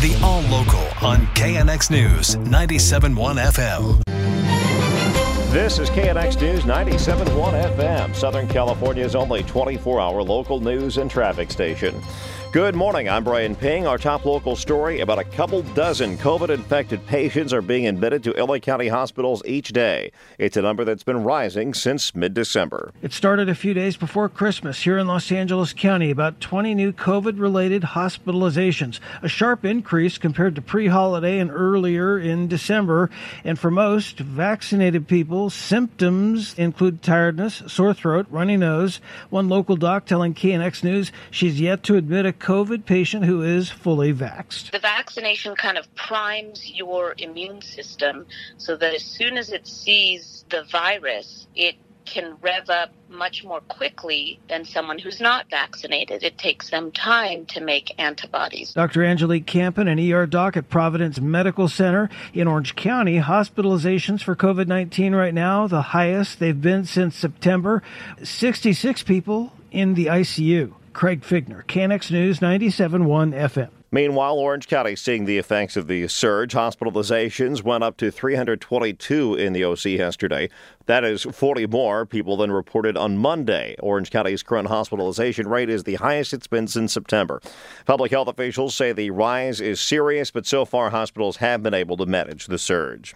The All Local on KNX News 97.1 FM. This is KNX News 97.1 FM, Southern California's only 24 hour local news and traffic station. Good morning. I'm Brian Ping. Our top local story about a couple dozen COVID infected patients are being admitted to LA County hospitals each day. It's a number that's been rising since mid December. It started a few days before Christmas here in Los Angeles County. About 20 new COVID related hospitalizations, a sharp increase compared to pre holiday and earlier in December. And for most vaccinated people, symptoms include tiredness, sore throat, runny nose. One local doc telling KNX News she's yet to admit a COVID patient who is fully vaxxed. The vaccination kind of primes your immune system so that as soon as it sees the virus, it can rev up much more quickly than someone who's not vaccinated. It takes them time to make antibodies. Dr. Angelique Campen, an ER doc at Providence Medical Center in Orange County, hospitalizations for COVID 19 right now, the highest they've been since September. 66 people in the ICU. Craig Fiegener, KNX News 97.1 FM. Meanwhile, Orange County seeing the effects of the surge. Hospitalizations went up to 322 in the OC yesterday. That is 40 more people than reported on Monday. Orange County's current hospitalization rate is the highest it's been since September. Public health officials say the rise is serious, but so far hospitals have been able to manage the surge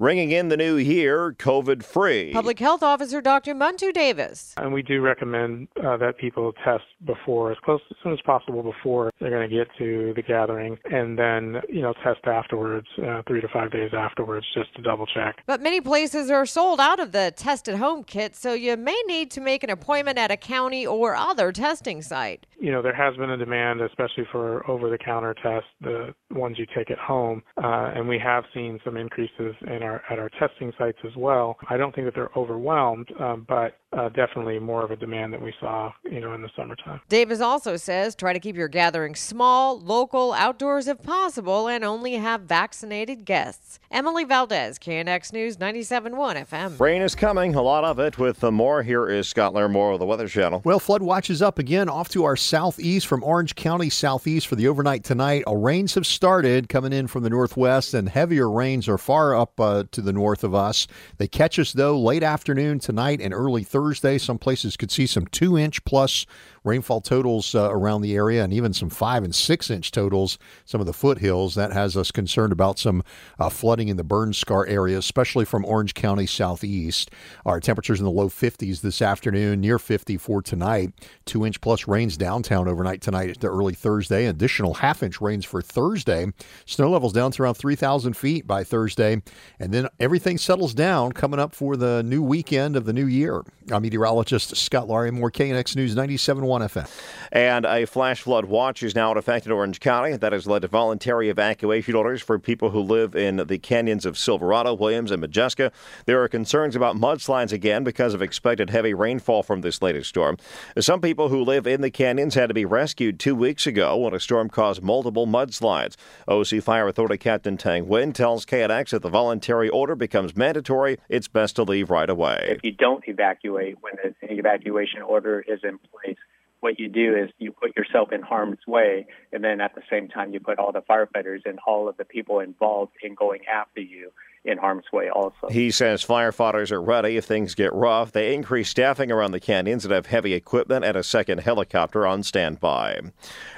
ringing in the new year COVID free. Public Health Officer Dr. Muntu Davis. And we do recommend uh, that people test before, as close as soon as possible before they're going to get to the gathering, and then, you know, test afterwards, uh, three to five days afterwards, just to double check. But many places are sold out of the test at home kit, so you may need to make an appointment at a county or other testing site. You know, there has been a demand, especially for over the counter tests, the ones you take at home, uh, and we have seen some increases in our our at our testing sites as well. I don't think that they're overwhelmed, um, but uh, definitely more of a demand that we saw, you know, in the summertime. Davis also says try to keep your gatherings small, local, outdoors if possible, and only have vaccinated guests. Emily Valdez, KNX News 97.1 FM. Rain is coming, a lot of it. With the more, here is Scott Larimore of the Weather Channel. Well, flood watches up again off to our southeast from Orange County southeast for the overnight tonight. Uh, rains have started coming in from the northwest, and heavier rains are far up uh, to the north of us. They catch us, though, late afternoon tonight and early Thursday. Some places could see some two inch plus rainfall totals uh, around the area and even some five and six inch totals, some of the foothills. That has us concerned about some uh, flooding in the burn scar area, especially from Orange County southeast. Our temperatures in the low 50s this afternoon, near 50 for tonight. Two inch plus rains downtown overnight tonight to early Thursday. Additional half inch rains for Thursday. Snow levels down to around 3,000 feet by Thursday. And then everything settles down coming up for the new weekend of the new year. I'm meteorologist Scott Larimore, KNX News 97.1 FM. And a flash flood watch is now in effect in Orange County. That has led to voluntary evacuation orders for people who live in the canyons of Silverado, Williams, and Modjeska. There are concerns about mudslides again because of expected heavy rainfall from this latest storm. Some people who live in the canyons had to be rescued two weeks ago when a storm caused multiple mudslides. OC Fire Authority Captain Thanh Nguyen tells KNX that the voluntary order becomes mandatory. It's best to leave right away. If you don't evacuate when the evacuation order is in place, what you do is you put yourself in harm's way, and then at the same time you put all the firefighters and all of the people involved in going after you in harm's way also. He says firefighters are ready if things get rough. They increase staffing around the canyons and have heavy equipment and a second helicopter on standby.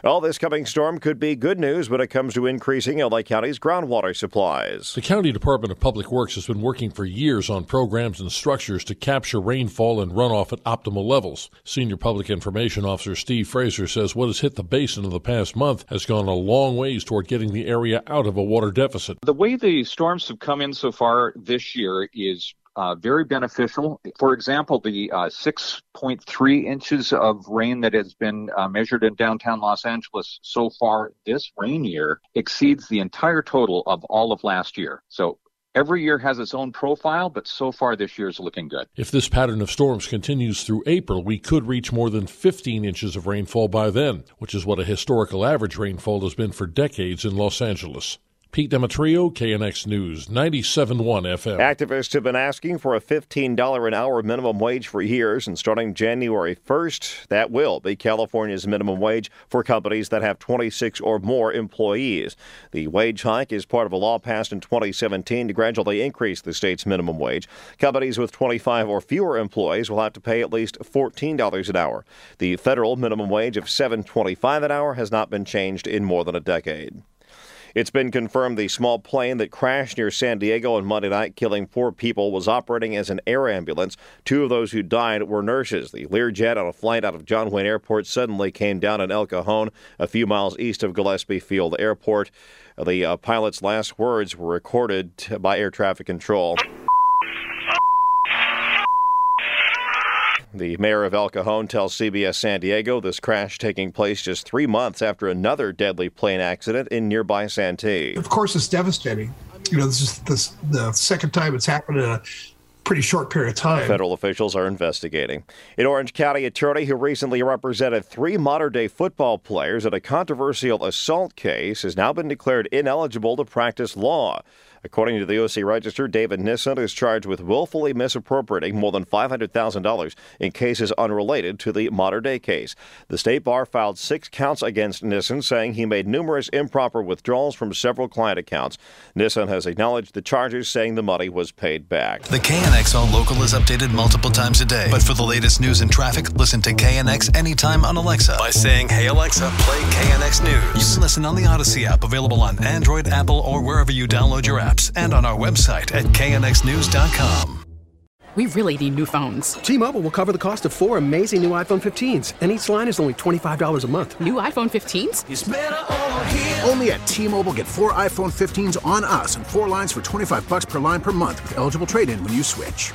All this coming storm could be good news when it comes to increasing LA County's groundwater supplies. The County Department of Public Works has been working for years on programs and structures to capture rainfall and runoff at optimal levels. Senior Public Information Officer Steve Frasher says what has hit the basin in the past month has gone a long ways toward getting the area out of a water deficit. The way the storms have come in so far this year is uh, very beneficial. For example, the uh, 6.3 inches of rain that has been uh, measured in downtown Los Angeles so far this rain year exceeds the entire total of all of last year. So Every year has its own profile, but so far this year is looking good. If this pattern of storms continues through April, we could reach more than 15 inches of rainfall by then, which is what a historical average rainfall has been for decades in Los Angeles. Pete Demetriou, KNX News, 97.1 FM. Activists have been asking for a $15 an hour minimum wage for years, and starting January 1st, that will be California's minimum wage for companies that have 26 or more employees. The wage hike is part of a law passed in 2017 to gradually increase the state's minimum wage. Companies with 25 or fewer employees will have to pay at least $14 an hour. The federal minimum wage of $7.25 an hour has not been changed in more than a decade. It's been confirmed the small plane that crashed near San Diego on Monday night, killing four people, was operating as an air ambulance. Two of those who died were nurses. The Learjet on a flight out of John Wayne Airport suddenly came down in El Cajon, a few miles east of Gillespie Field Airport. The uh, pilot's last words were recorded by air traffic control. The mayor of El Cajon tells CBS San Diego this crash taking place just three months after another deadly plane accident in nearby Santee. Of course, it's devastating. You know, this is this, the second time it's happened in a pretty short period of time. Federal officials are investigating. An Orange County attorney who recently represented three Mater Dei football players in a controversial assault case has now been declared ineligible to practice law. According to the OC Register, David Nissen is charged with willfully misappropriating more than $500,000 in cases unrelated to the Mater Dei case. The state bar filed six counts against Nissen, saying he made numerous improper withdrawals from several client accounts. Nissen has acknowledged the charges, saying the money was paid back. The KNX All Local is updated multiple times a day. But for the latest news and traffic, listen to KNX anytime on Alexa by saying, Hey Alexa, play KNX News. You can listen on the Audacy app, available on Android, Apple, or wherever you download your apps, and on our website at knxnews.com. We really need new phones. T-Mobile will cover the cost of four amazing new iPhone 15s, and each line is only $25 a month. New iPhone 15s? Only at T-Mobile get four iPhone 15s on us and four lines for 25 bucks per line per month with eligible trade-in when you switch.